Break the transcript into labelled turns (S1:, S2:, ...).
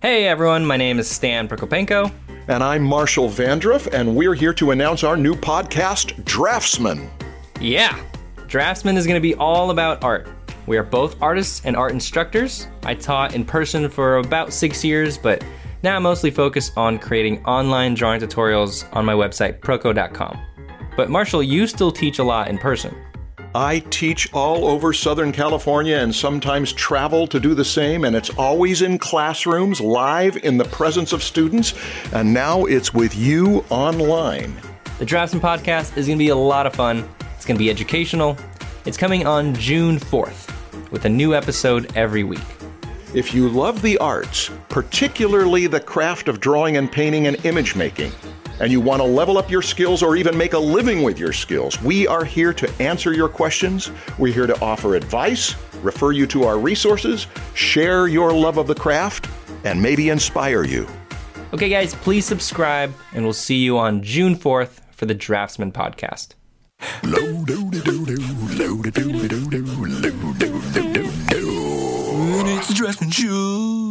S1: Hey everyone, my name is Stan Prokopenko.
S2: And I'm Marshall Vandruff, and we're here to announce our new podcast, Draftsman.
S1: Yeah, Draftsman is going to be all about art. We are both artists and art instructors. I taught in person for about six years, but now I mostly focus on creating online drawing tutorials on my website, proko.com. But Marshall, you still teach a lot in person.
S2: I teach all over Southern California and sometimes travel to do the same, and it's always in classrooms, live in the presence of students, and now it's with you online.
S1: The Draftsman podcast is going to be a lot of fun. It's going to be educational. It's coming on June 4th with a new episode every week.
S2: If you love the arts, particularly the craft of drawing and painting and image making, and you want to level up your skills or even make a living with your skills, we are here to answer your questions. We're here to offer advice, refer you to our resources, share your love of the craft, and maybe inspire you.
S1: Okay, guys, please subscribe, and we'll see you on June 4th for the Draftsman podcast.
S3: It's the Draftsman Show.